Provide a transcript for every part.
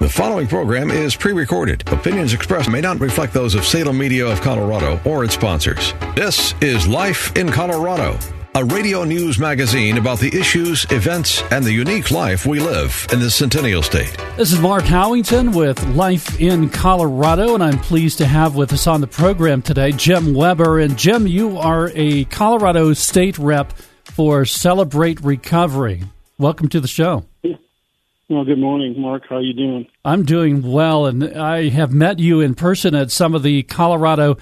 The following program is pre recorded. Opinions expressed may not reflect those of Salem Media of Colorado or its sponsors. This is Life in Colorado, a radio news magazine about the issues, events, and the unique life we live in the Centennial State. This is Mark Howington with Life in Colorado, and I'm pleased to have with us on the program today Jim Weber. And Jim, you are a Colorado state rep for Celebrate Recovery. Welcome to the show. Well, good morning, Mark. How are you doing? I'm doing well, and I have met you in person at some of the Colorado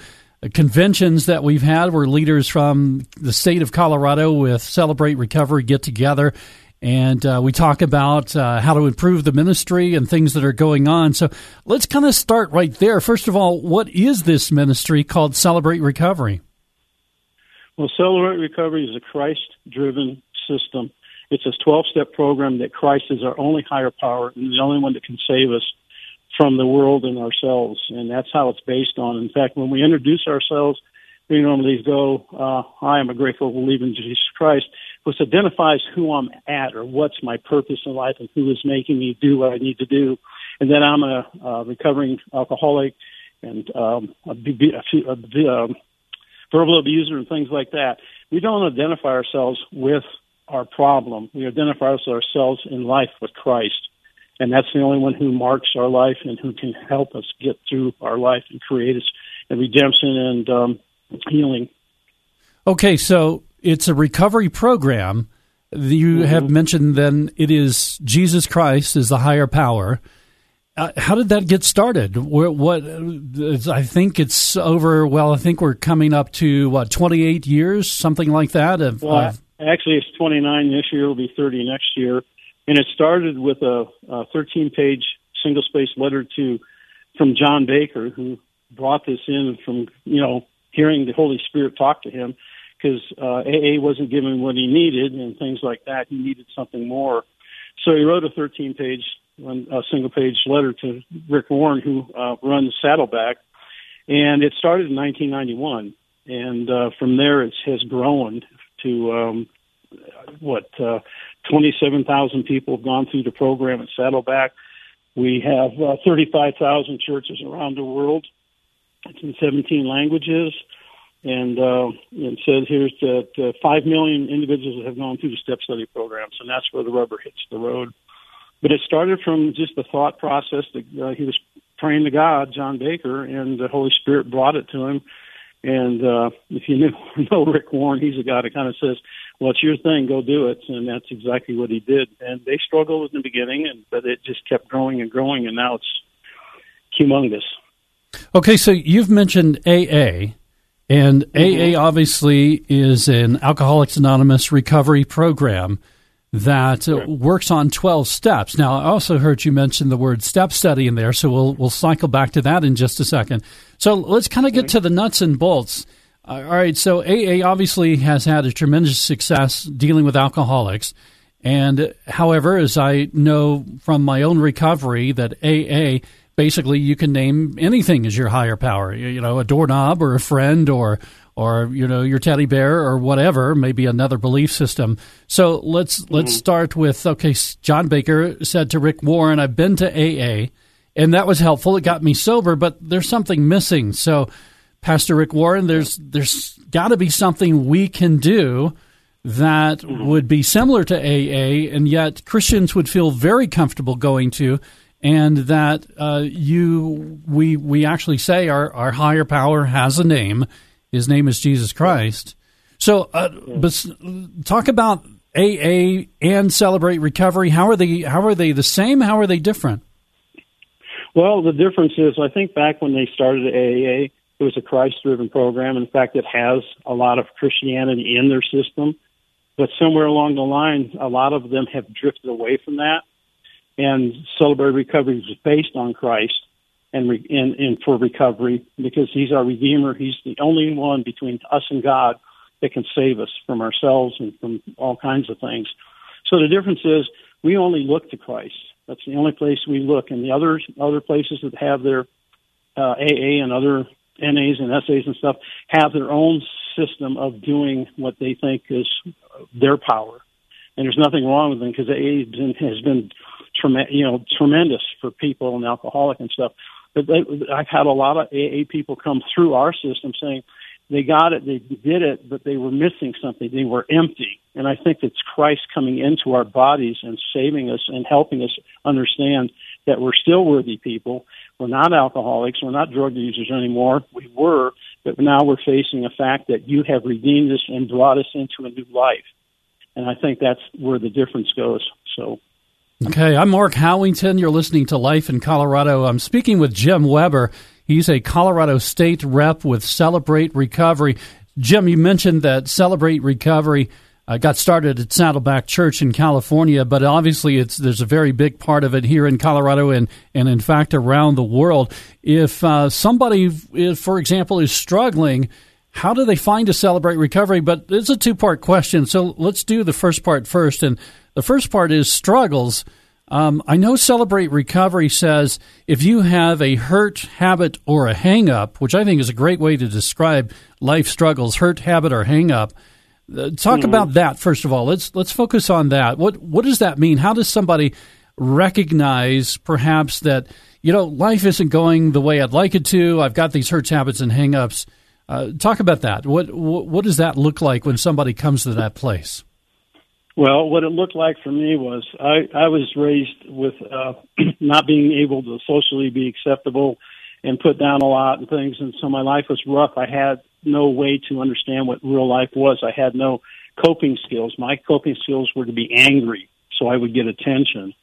conventions that we've had where leaders from the state of Colorado with Celebrate Recovery get together and uh, we talk about uh, how to improve the ministry and things that are going on. So let's kind of start right there. First of all, what is this ministry called Celebrate Recovery? Well, Celebrate Recovery is a Christ driven system it's a 12 step program that Christ is our only higher power and the only one that can save us from the world and ourselves. And that's how it's based on. In fact, when we introduce ourselves, we normally go, uh, I am a grateful believer in Jesus Christ, which identifies who I'm at or what's my purpose in life and who is making me do what I need to do. And then I'm a, a recovering alcoholic and um, a, a, a, um, verbal abuser and things like that. We don't identify ourselves with our problem. We identify ourselves in life with Christ. And that's the only one who marks our life and who can help us get through our life and create us in redemption and um, healing. Okay, so it's a recovery program. You mm-hmm. have mentioned then it is Jesus Christ is the higher power. Uh, how did that get started? What, what, I think it's over. Well, I think we're coming up to what twenty eight years, something like that. Of, well, of Actually, it's 29 this year. It'll be 30 next year. And it started with a, a 13 page single space letter to from John Baker, who brought this in from, you know, hearing the Holy Spirit talk to him because uh, AA wasn't giving what he needed and things like that. He needed something more. So he wrote a 13 page, a single page letter to Rick Warren, who uh, runs Saddleback. And it started in 1991. And uh, from there, it has grown to um, what uh, 27,000 people have gone through the program at Saddleback. We have uh, 35,000 churches around the world. It's in 17 languages. And uh, it says here's that uh, 5 million individuals have gone through the step study programs, and that's where the rubber hits the road. But it started from just the thought process that uh, he was praying to God, John Baker, and the Holy Spirit brought it to him and uh, if you know, know Rick Warren, he's a guy that kind of says, "Well, it's your thing, go do it," and that's exactly what he did. And they struggled in the beginning, and but it just kept growing and growing, and now it's humongous. Okay, so you've mentioned AA, and mm-hmm. AA obviously is an Alcoholics Anonymous recovery program that uh, works on 12 steps. Now, I also heard you mention the word step study in there, so we'll we'll cycle back to that in just a second. So let's kind of get to the nuts and bolts. Uh, all right, so AA obviously has had a tremendous success dealing with alcoholics. And however, as I know from my own recovery, that AA basically you can name anything as your higher power. You know, a doorknob or a friend or or you know your teddy bear or whatever, maybe another belief system. So let's mm-hmm. let's start with okay. John Baker said to Rick Warren, "I've been to AA, and that was helpful. It got me sober, but there's something missing." So, Pastor Rick Warren, there's there's got to be something we can do that mm-hmm. would be similar to AA, and yet Christians would feel very comfortable going to. And that uh, you, we, we actually say our, our higher power has a name, his name is Jesus Christ. So, uh, but talk about AA and Celebrate Recovery. How are they? How are they the same? How are they different? Well, the difference is, I think back when they started AA, it was a Christ-driven program. In fact, it has a lot of Christianity in their system, but somewhere along the line, a lot of them have drifted away from that. and Celebrate Recovery is based on Christ and, re- and, and for recovery because He's our Redeemer. He's the only one between us and God that can save us from ourselves and from all kinds of things. So the difference is we only look to Christ. That's the only place we look, and the other other places that have their uh, AA and other NAs and SAs and stuff have their own system of doing what they think is their power. And there's nothing wrong with them because AA has been, has been you know tremendous for people and alcoholic and stuff. But they, I've had a lot of AA people come through our system saying they got it, they did it, but they were missing something. They were empty. And I think it's Christ coming into our bodies and saving us and helping us understand that we're still worthy people. We're not alcoholics. We're not drug users anymore. We were, but now we're facing a fact that you have redeemed us and brought us into a new life. And I think that's where the difference goes. So. Okay, I'm Mark Howington. You're listening to Life in Colorado. I'm speaking with Jim Weber. He's a Colorado State rep with Celebrate Recovery. Jim, you mentioned that Celebrate Recovery uh, got started at Saddleback Church in California, but obviously it's there's a very big part of it here in Colorado and, and in fact around the world. If uh, somebody, if, for example, is struggling, how do they find a Celebrate Recovery? But it's a two part question, so let's do the first part first. And the first part is struggles. Um, I know Celebrate Recovery says if you have a hurt, habit, or a hang up, which I think is a great way to describe life struggles, hurt, habit, or hang up. Uh, talk mm-hmm. about that first of all. Let's let's focus on that. What what does that mean? How does somebody recognize perhaps that you know life isn't going the way I'd like it to? I've got these hurts, habits, and hangups. Uh, talk about that. What, what does that look like when somebody comes to that place? Well, what it looked like for me was I, I was raised with uh, not being able to socially be acceptable and put down a lot and things, and so my life was rough. I had no way to understand what real life was. I had no coping skills. My coping skills were to be angry, so I would get attention.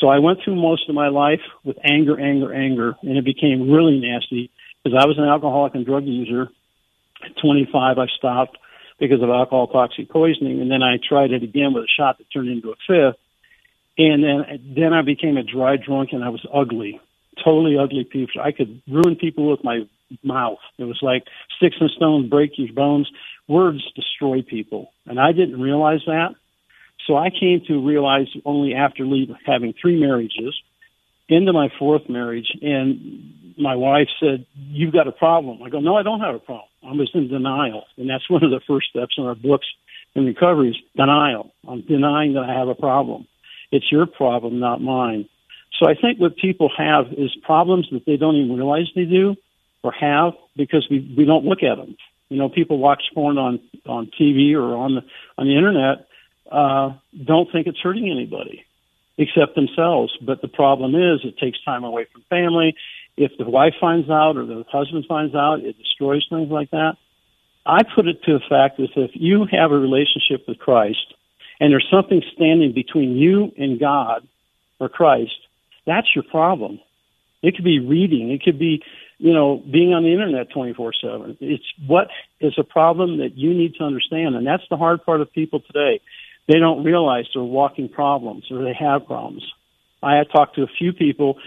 So I went through most of my life with anger, anger, anger, and it became really nasty because I was an alcoholic and drug user. At 25, I stopped because of alcohol toxic poisoning. And then I tried it again with a shot that turned into a fifth. And then, then I became a dry drunk and I was ugly, totally ugly people. I could ruin people with my mouth. It was like sticks and stones break your bones. Words destroy people. And I didn't realize that. So I came to realize only after leaving, having three marriages, into my fourth marriage, and my wife said, "You've got a problem." I go, "No, I don't have a problem. I'm just in denial, and that's one of the first steps in our books in recovery is denial. I'm denying that I have a problem. It's your problem, not mine." So I think what people have is problems that they don't even realize they do or have because we we don't look at them. You know, people watch porn on on TV or on the on the internet, uh, don't think it's hurting anybody except themselves. But the problem is it takes time away from family. If the wife finds out or the husband finds out, it destroys things like that. I put it to the fact that if you have a relationship with Christ and there's something standing between you and God or Christ, that's your problem. It could be reading. It could be, you know, being on the internet 24-7. It's what is a problem that you need to understand. And that's the hard part of people today they don't realize they're walking problems or they have problems. I had talked to a few people.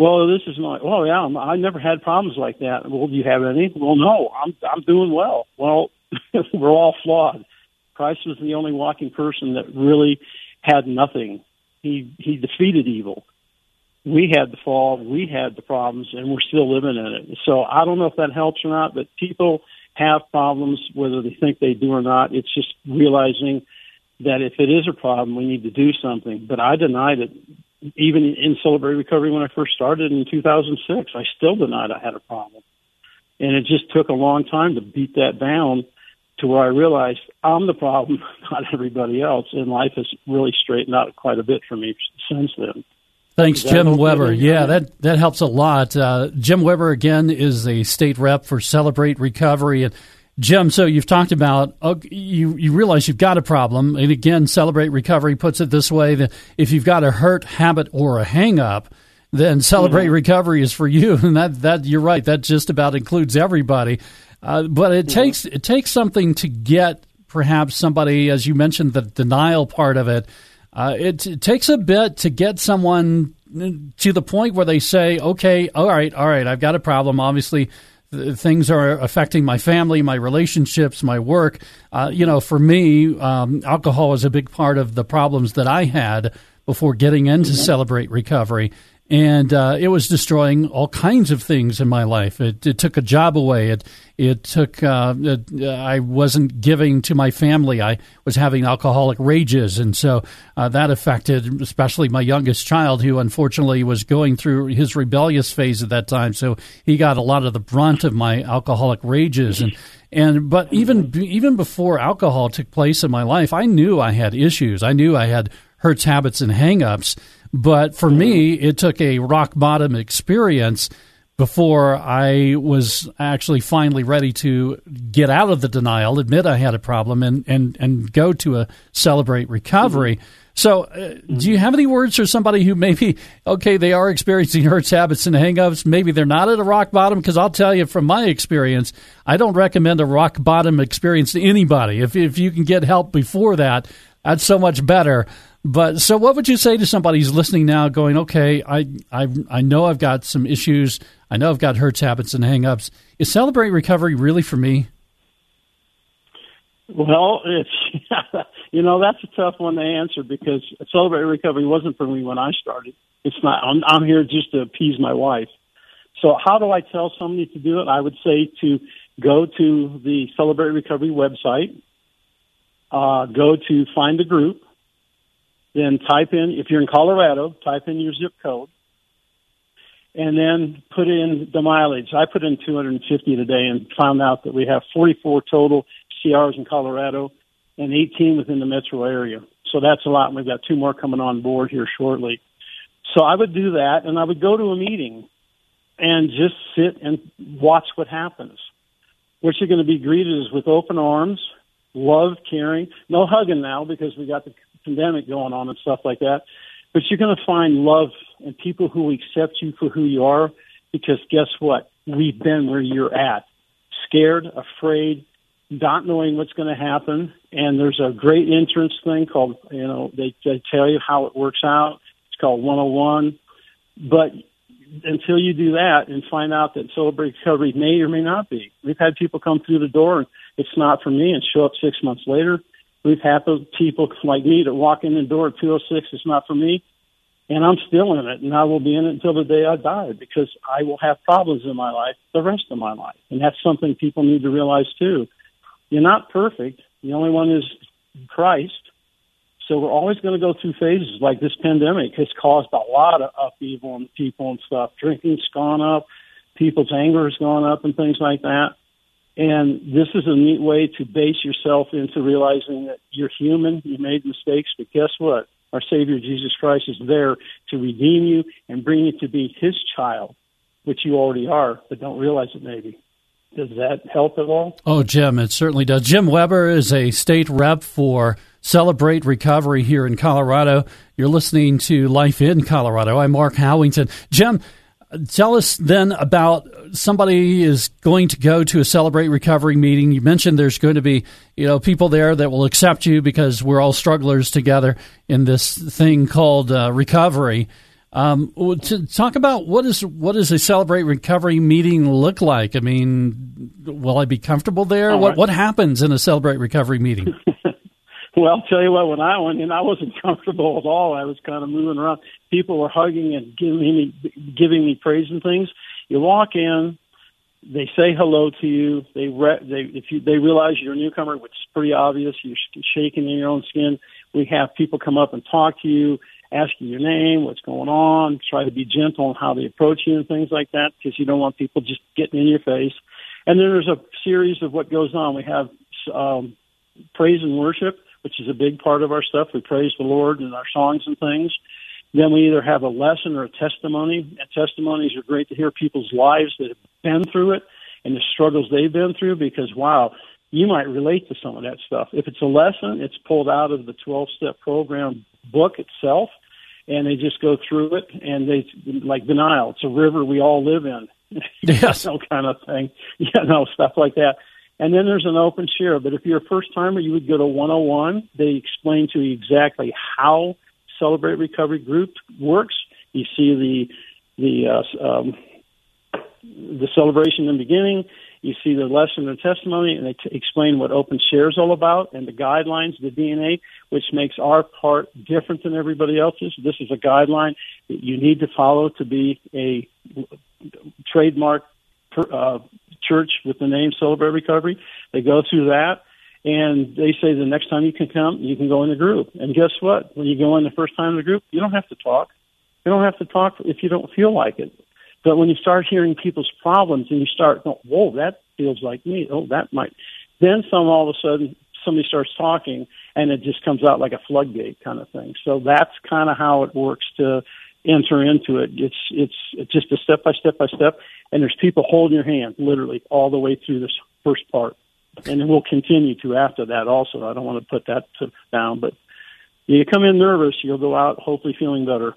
Well, this is not. Well, yeah, I never had problems like that. Well, do you have any? Well, no, I'm I'm doing well. Well, we're all flawed. Christ was the only walking person that really had nothing. He he defeated evil. We had the fall, we had the problems, and we're still living in it. So I don't know if that helps or not, but people have problems whether they think they do or not. It's just realizing that if it is a problem, we need to do something. But I denied it, even in Celebrate Recovery when I first started in 2006. I still denied I had a problem, and it just took a long time to beat that down to where I realized I'm the problem, not everybody else. And life has really straightened out quite a bit for me since then. Thanks, Jim Weber. Yeah, that that helps a lot. Uh, Jim Weber again is a state rep for Celebrate Recovery and Jim, so you've talked about uh, you you realize you've got a problem, and again, Celebrate Recovery puts it this way: that if you've got a hurt, habit, or a hang up, then Celebrate mm-hmm. Recovery is for you, and that that you're right. That just about includes everybody. Uh, but it mm-hmm. takes it takes something to get perhaps somebody, as you mentioned, the denial part of it. uh, it, it takes a bit to get someone to the point where they say, okay, all right, all right, I've got a problem. Obviously, things are affecting my family, my relationships, my work. Uh, you know, for me, um, alcohol was a big part of the problems that I had before getting into Celebrate Recovery and uh, it was destroying all kinds of things in my life. It, it took a job away. It it took. Uh, it, I wasn't giving to my family. I was having alcoholic rages, and so uh, that affected especially my youngest child, who unfortunately was going through his rebellious phase at that time. So he got a lot of the brunt of my alcoholic rages, and and but even even before alcohol took place in my life, I knew I had issues. I knew I had hurts, habits, and hangups. But for me, it took a rock bottom experience before I was actually finally ready to get out of the denial, admit I had a problem, and, and, and go to a celebrate recovery. So, uh, do you have any words for somebody who maybe, okay, they are experiencing hurts, habits, and hangups? Maybe they're not at a rock bottom? Because I'll tell you from my experience, I don't recommend a rock bottom experience to anybody. If, if you can get help before that, that's so much better. But so, what would you say to somebody who's listening now, going, "Okay, I I I know I've got some issues. I know I've got hurts, habits, and hangups. Is Celebrate Recovery really for me?" Well, it's you know that's a tough one to answer because Celebrate Recovery wasn't for me when I started. It's not. I'm, I'm here just to appease my wife. So how do I tell somebody to do it? I would say to go to the Celebrate Recovery website, uh, go to find a group, then type in, if you're in Colorado, type in your zip code and then put in the mileage. I put in 250 today and found out that we have 44 total CRs in Colorado and 18 within the metro area. So that's a lot. And we've got two more coming on board here shortly. So I would do that and I would go to a meeting and just sit and watch what happens. What you're going to be greeted is with open arms, love, caring, no hugging now because we got the pandemic going on and stuff like that. But you're going to find love and people who accept you for who you are because guess what? We've been where you're at. Scared, afraid, not knowing what's going to happen. And there's a great entrance thing called, you know, they, they tell you how it works out. It's called 101. But until you do that and find out that celebrate recovery may or may not be. We've had people come through the door and it's not for me and show up six months later We've had those people like me that walk in the door at 206. It's not for me. And I'm still in it and I will be in it until the day I die because I will have problems in my life the rest of my life. And that's something people need to realize too. You're not perfect. The only one is Christ. So we're always going to go through phases like this pandemic has caused a lot of upheaval in people and stuff. Drinking's gone up. People's anger has gone up and things like that. And this is a neat way to base yourself into realizing that you're human, you made mistakes, but guess what? Our Savior Jesus Christ is there to redeem you and bring you to be His child, which you already are, but don't realize it maybe. Does that help at all? Oh, Jim, it certainly does. Jim Weber is a state rep for Celebrate Recovery here in Colorado. You're listening to Life in Colorado. I'm Mark Howington. Jim, Tell us then about somebody is going to go to a Celebrate Recovery meeting. You mentioned there's going to be, you know, people there that will accept you because we're all strugglers together in this thing called uh, recovery. Um, to talk about what is what does a Celebrate Recovery meeting look like? I mean, will I be comfortable there? what what happens in a Celebrate Recovery meeting? Well, I'll tell you what, when I went in, I wasn't comfortable at all. I was kind of moving around. People were hugging and giving me, giving me praise and things. You walk in, they say hello to you. They, re- they, if you, they realize you're a newcomer, which is pretty obvious. You're shaking in your own skin. We have people come up and talk to you, ask you your name, what's going on, try to be gentle on how they approach you and things like that because you don't want people just getting in your face. And then there's a series of what goes on. We have um, praise and worship which is a big part of our stuff. We praise the Lord in our songs and things. Then we either have a lesson or a testimony. And testimonies are great to hear people's lives that have been through it and the struggles they've been through because wow, you might relate to some of that stuff. If it's a lesson, it's pulled out of the 12 step program book itself and they just go through it and they like denial. It's a river we all live in. Yes. no kind of thing. Yeah, no stuff like that. And then there's an open share. But if you're a first timer, you would go to 101. They explain to you exactly how Celebrate Recovery Group works. You see the the uh, um, the celebration in the beginning. You see the lesson and testimony, and they t- explain what open share is all about and the guidelines, the DNA, which makes our part different than everybody else's. This is a guideline that you need to follow to be a trademark uh, church with the name Celebrate Recovery. They go through that, and they say the next time you can come, you can go in the group. And guess what? When you go in the first time in the group, you don't have to talk. You don't have to talk if you don't feel like it. But when you start hearing people's problems and you start, oh, whoa, that feels like me. Oh, that might. Then some all of a sudden somebody starts talking and it just comes out like a floodgate kind of thing. So that's kind of how it works to enter into it. It's it's it's just a step by step by step, and there's people holding your hand literally all the way through this first part, and we'll continue to after that. Also, I don't want to put that to, down, but you come in nervous, you'll go out hopefully feeling better.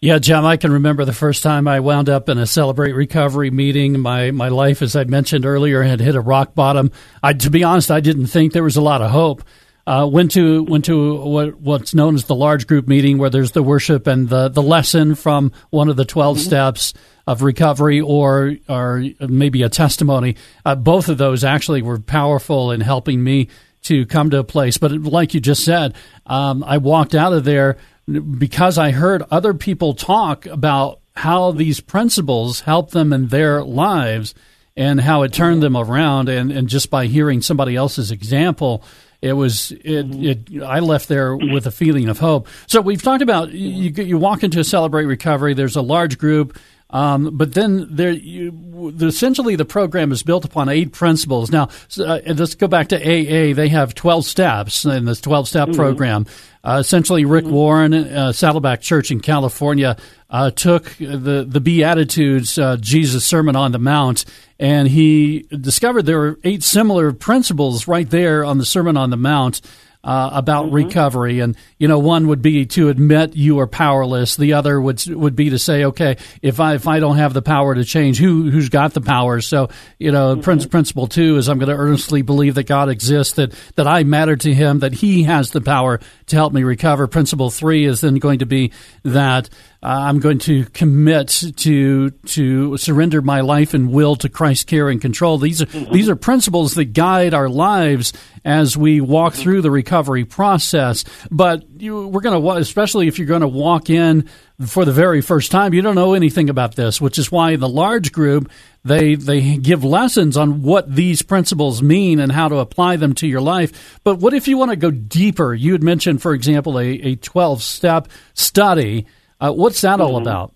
Yeah, Jim, I can remember the first time I wound up in a Celebrate Recovery meeting. My my life, as I mentioned earlier, had hit a rock bottom. I, to be honest, I didn't think there was a lot of hope. Uh, went to went to what, what's known as the large group meeting, where there's the worship and the, the lesson from one of the 12 mm-hmm. steps of recovery, or or maybe a testimony. Uh, both of those actually were powerful in helping me to come to a place. But like you just said, um, I walked out of there because I heard other people talk about how these principles help them in their lives and how it turned them around and, and just by hearing somebody else's example it was it, it I left there with a feeling of hope. So we've talked about you, you walk into celebrate recovery. There's a large group. Um, but then there, you, essentially, the program is built upon eight principles. Now, uh, let's go back to AA. They have 12 steps in this 12 step mm-hmm. program. Uh, essentially, Rick mm-hmm. Warren, uh, Saddleback Church in California, uh, took the, the Beatitudes, uh, Jesus' Sermon on the Mount, and he discovered there were eight similar principles right there on the Sermon on the Mount uh, about mm-hmm. recovery. And you know, one would be to admit you are powerless. The other would would be to say, okay, if I if I don't have the power to change, who who's got the power? So you know, mm-hmm. principle two is I'm going to earnestly believe that God exists, that that I matter to Him, that He has the power to help me recover. Principle three is then going to be that I'm going to commit to to surrender my life and will to Christ's care and control. These are mm-hmm. these are principles that guide our lives as we walk mm-hmm. through the recovery process. But you, we're going to, especially if you're going to walk in for the very first time, you don't know anything about this, which is why the large group they they give lessons on what these principles mean and how to apply them to your life. But what if you want to go deeper? You had mentioned, for example, a, a 12 step study uh, what's that all mm-hmm. about?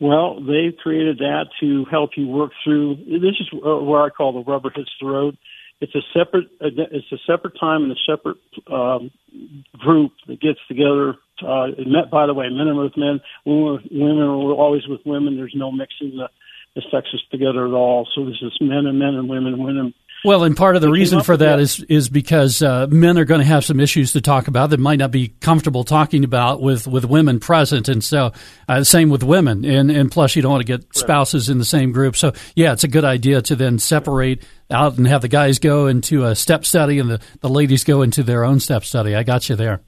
Well, they've created that to help you work through. This is where I call the rubber hits the road. It's a separate. It's a separate time and a separate um, group that gets together. Uh, met, by the way, men are with men, women, women are always with women. There's no mixing the, the sexes together at all. So this is men and men and women and women well, and part of the reason for that is is because uh, men are going to have some issues to talk about that might not be comfortable talking about with, with women present, and so uh, same with women, and and plus you don't want to get spouses in the same group. So yeah, it's a good idea to then separate out and have the guys go into a step study and the, the ladies go into their own step study. I got you there.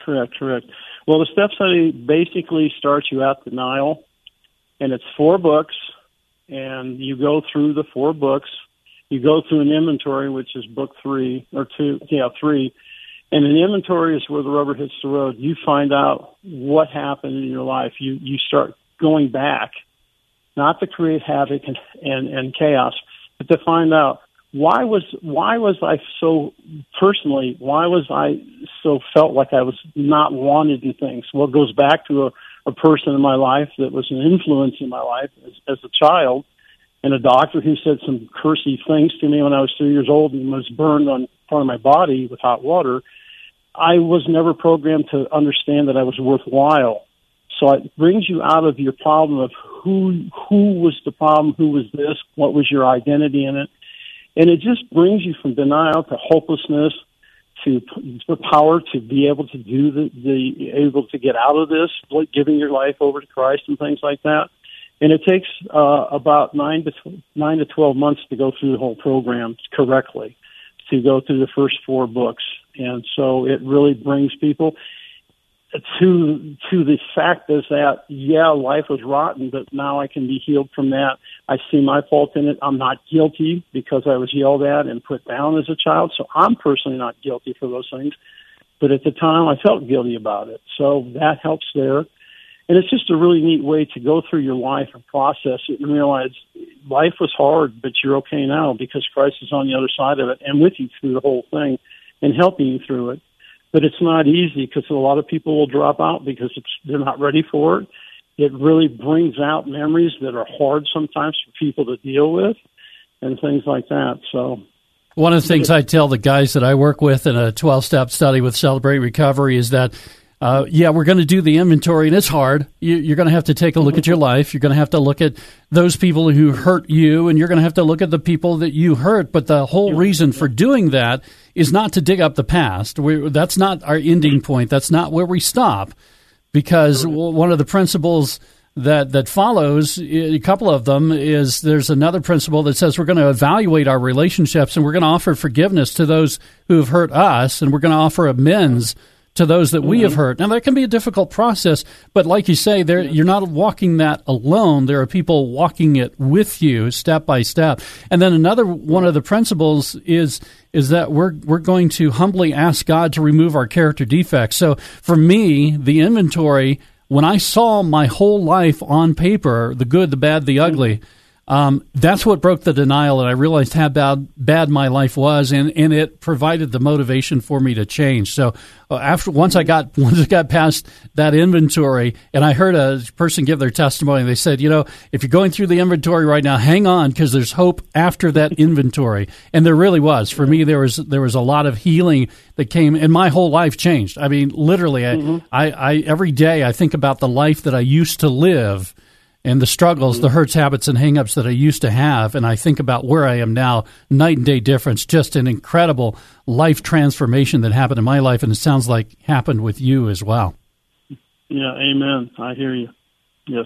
Correct, correct. Well, the step study basically starts you out denial, and it's four books, and you go through the four books you go through an inventory, which is book three or two, yeah, three. And an inventory is where the rubber hits the road. You find out what happened in your life. You you start going back, not to create havoc and, and, and chaos, but to find out why was why was I so personally why was I so felt like I was not wanted in things? Well, it goes back to a, a person in my life that was an influence in my life as, as a child and a doctor who said some cursy things to me when I was three years old and was burned on part of my body with hot water. I was never programmed to understand that I was worthwhile. So it brings you out of your problem of who who was the problem, who was this, what was your identity in it, and it just brings you from denial to hopelessness to the power to be able to do the, the able to get out of this, like giving your life over to Christ and things like that and it takes uh, about nine to tw- nine to twelve months to go through the whole program correctly, to go through the first four books, and so it really brings people to to the fact is that yeah, life was rotten, but now I can be healed from that. I see my fault in it. I'm not guilty because I was yelled at and put down as a child, so I'm personally not guilty for those things. But at the time, I felt guilty about it, so that helps there. And it's just a really neat way to go through your life and process it and realize life was hard, but you're okay now because Christ is on the other side of it and with you through the whole thing and helping you through it but it's not easy because a lot of people will drop out because it's, they're not ready for it. It really brings out memories that are hard sometimes for people to deal with and things like that. So one of the things I tell the guys that I work with in a 12 step study with Celebrate Recovery is that uh, yeah, we're going to do the inventory, and it's hard. You, are going to have to take a look at your life. You're going to have to look at those people who hurt you, and you're going to have to look at the people that you hurt. But the whole reason for doing that is not to dig up the past. We, that's not our ending point. That's not where we stop, because one of the principles that that follows a couple of them is there's another principle that says we're going to evaluate our relationships and we're going to offer forgiveness to those who have hurt us and we're going to offer amends to those that we have mm-hmm. hurt. Now that can be a difficult process, but like you say, there you're not walking that alone. There are people walking it with you step by step. And then another one of the principles is is that we're we're going to humbly ask God to remove our character defects. So for me, the inventory when I saw my whole life on paper, the good, the bad, the ugly, um, that's what broke the denial, and I realized how bad, bad my life was, and, and it provided the motivation for me to change. So uh, after once I got once I got past that inventory, and I heard a person give their testimony, they said, you know, if you're going through the inventory right now, hang on because there's hope after that inventory, and there really was. For me, there was there was a lot of healing that came, and my whole life changed. I mean, literally, mm-hmm. I, I, I every day I think about the life that I used to live and the struggles, the hurts, habits, and hangups that I used to have, and I think about where I am now, night and day difference. Just an incredible life transformation that happened in my life, and it sounds like happened with you as well. Yeah, amen. I hear you. Yes.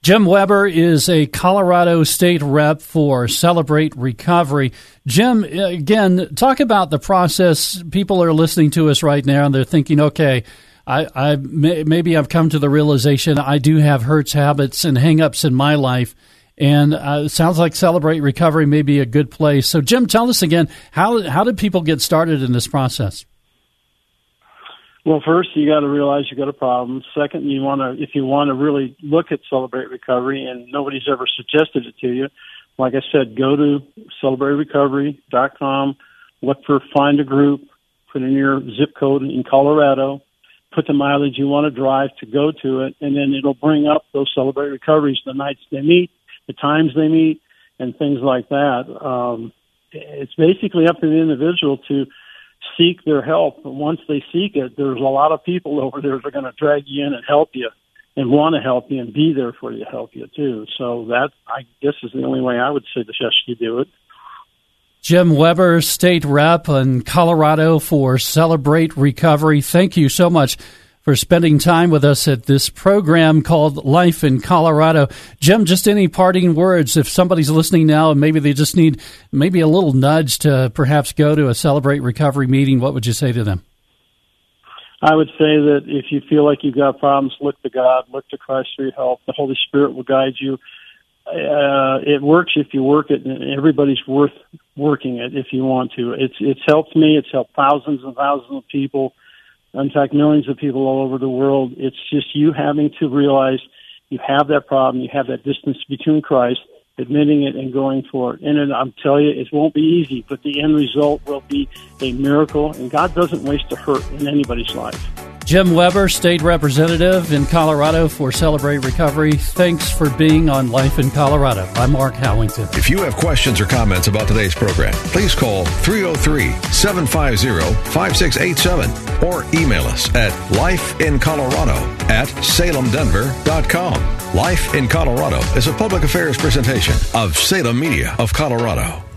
Jim Weber is a Colorado state rep for Celebrate Recovery. Jim, again, talk about the process. People are listening to us right now and they're thinking, okay, I, I maybe I've come to the realization I do have hurts, habits, and hangups in my life. And uh, it sounds like Celebrate Recovery may be a good place. So, Jim, tell us again how how did people get started in this process? Well, first you got to realize you got a problem. Second, you want to if you want to really look at Celebrate Recovery, and nobody's ever suggested it to you. Like I said, go to celebraterecovery.com, look for find a group, put in your zip code in Colorado, put the mileage you want to drive to go to it, and then it'll bring up those celebrate recoveries, the nights they meet, the times they meet, and things like that. Um, it's basically up to the individual to seek their help. And once they seek it, there's a lot of people over there that are going to drag you in and help you and want to help you and be there for you to help you too. So that, I guess, is the only way I would suggest you do it. Jim Weber, state rep in Colorado for Celebrate Recovery. Thank you so much for spending time with us at this program called Life in Colorado. Jim, just any parting words if somebody's listening now and maybe they just need maybe a little nudge to perhaps go to a Celebrate Recovery meeting, what would you say to them? I would say that if you feel like you've got problems, look to God, look to Christ for your help. The Holy Spirit will guide you uh, it works if you work it, and everybody's worth working it if you want to. It's it's helped me. It's helped thousands and thousands of people. In fact, millions of people all over the world. It's just you having to realize you have that problem. You have that distance between Christ, admitting it and going for it. And I'm telling you, it won't be easy, but the end result will be a miracle. And God doesn't waste a hurt in anybody's life. Jim Weber, State Representative in Colorado for Celebrate Recovery. Thanks for being on Life in Colorado. I'm Mark Howington. If you have questions or comments about today's program, please call 303 750 5687 or email us at lifeincolorado at salemdenver.com. Life in Colorado is a public affairs presentation of Salem Media of Colorado.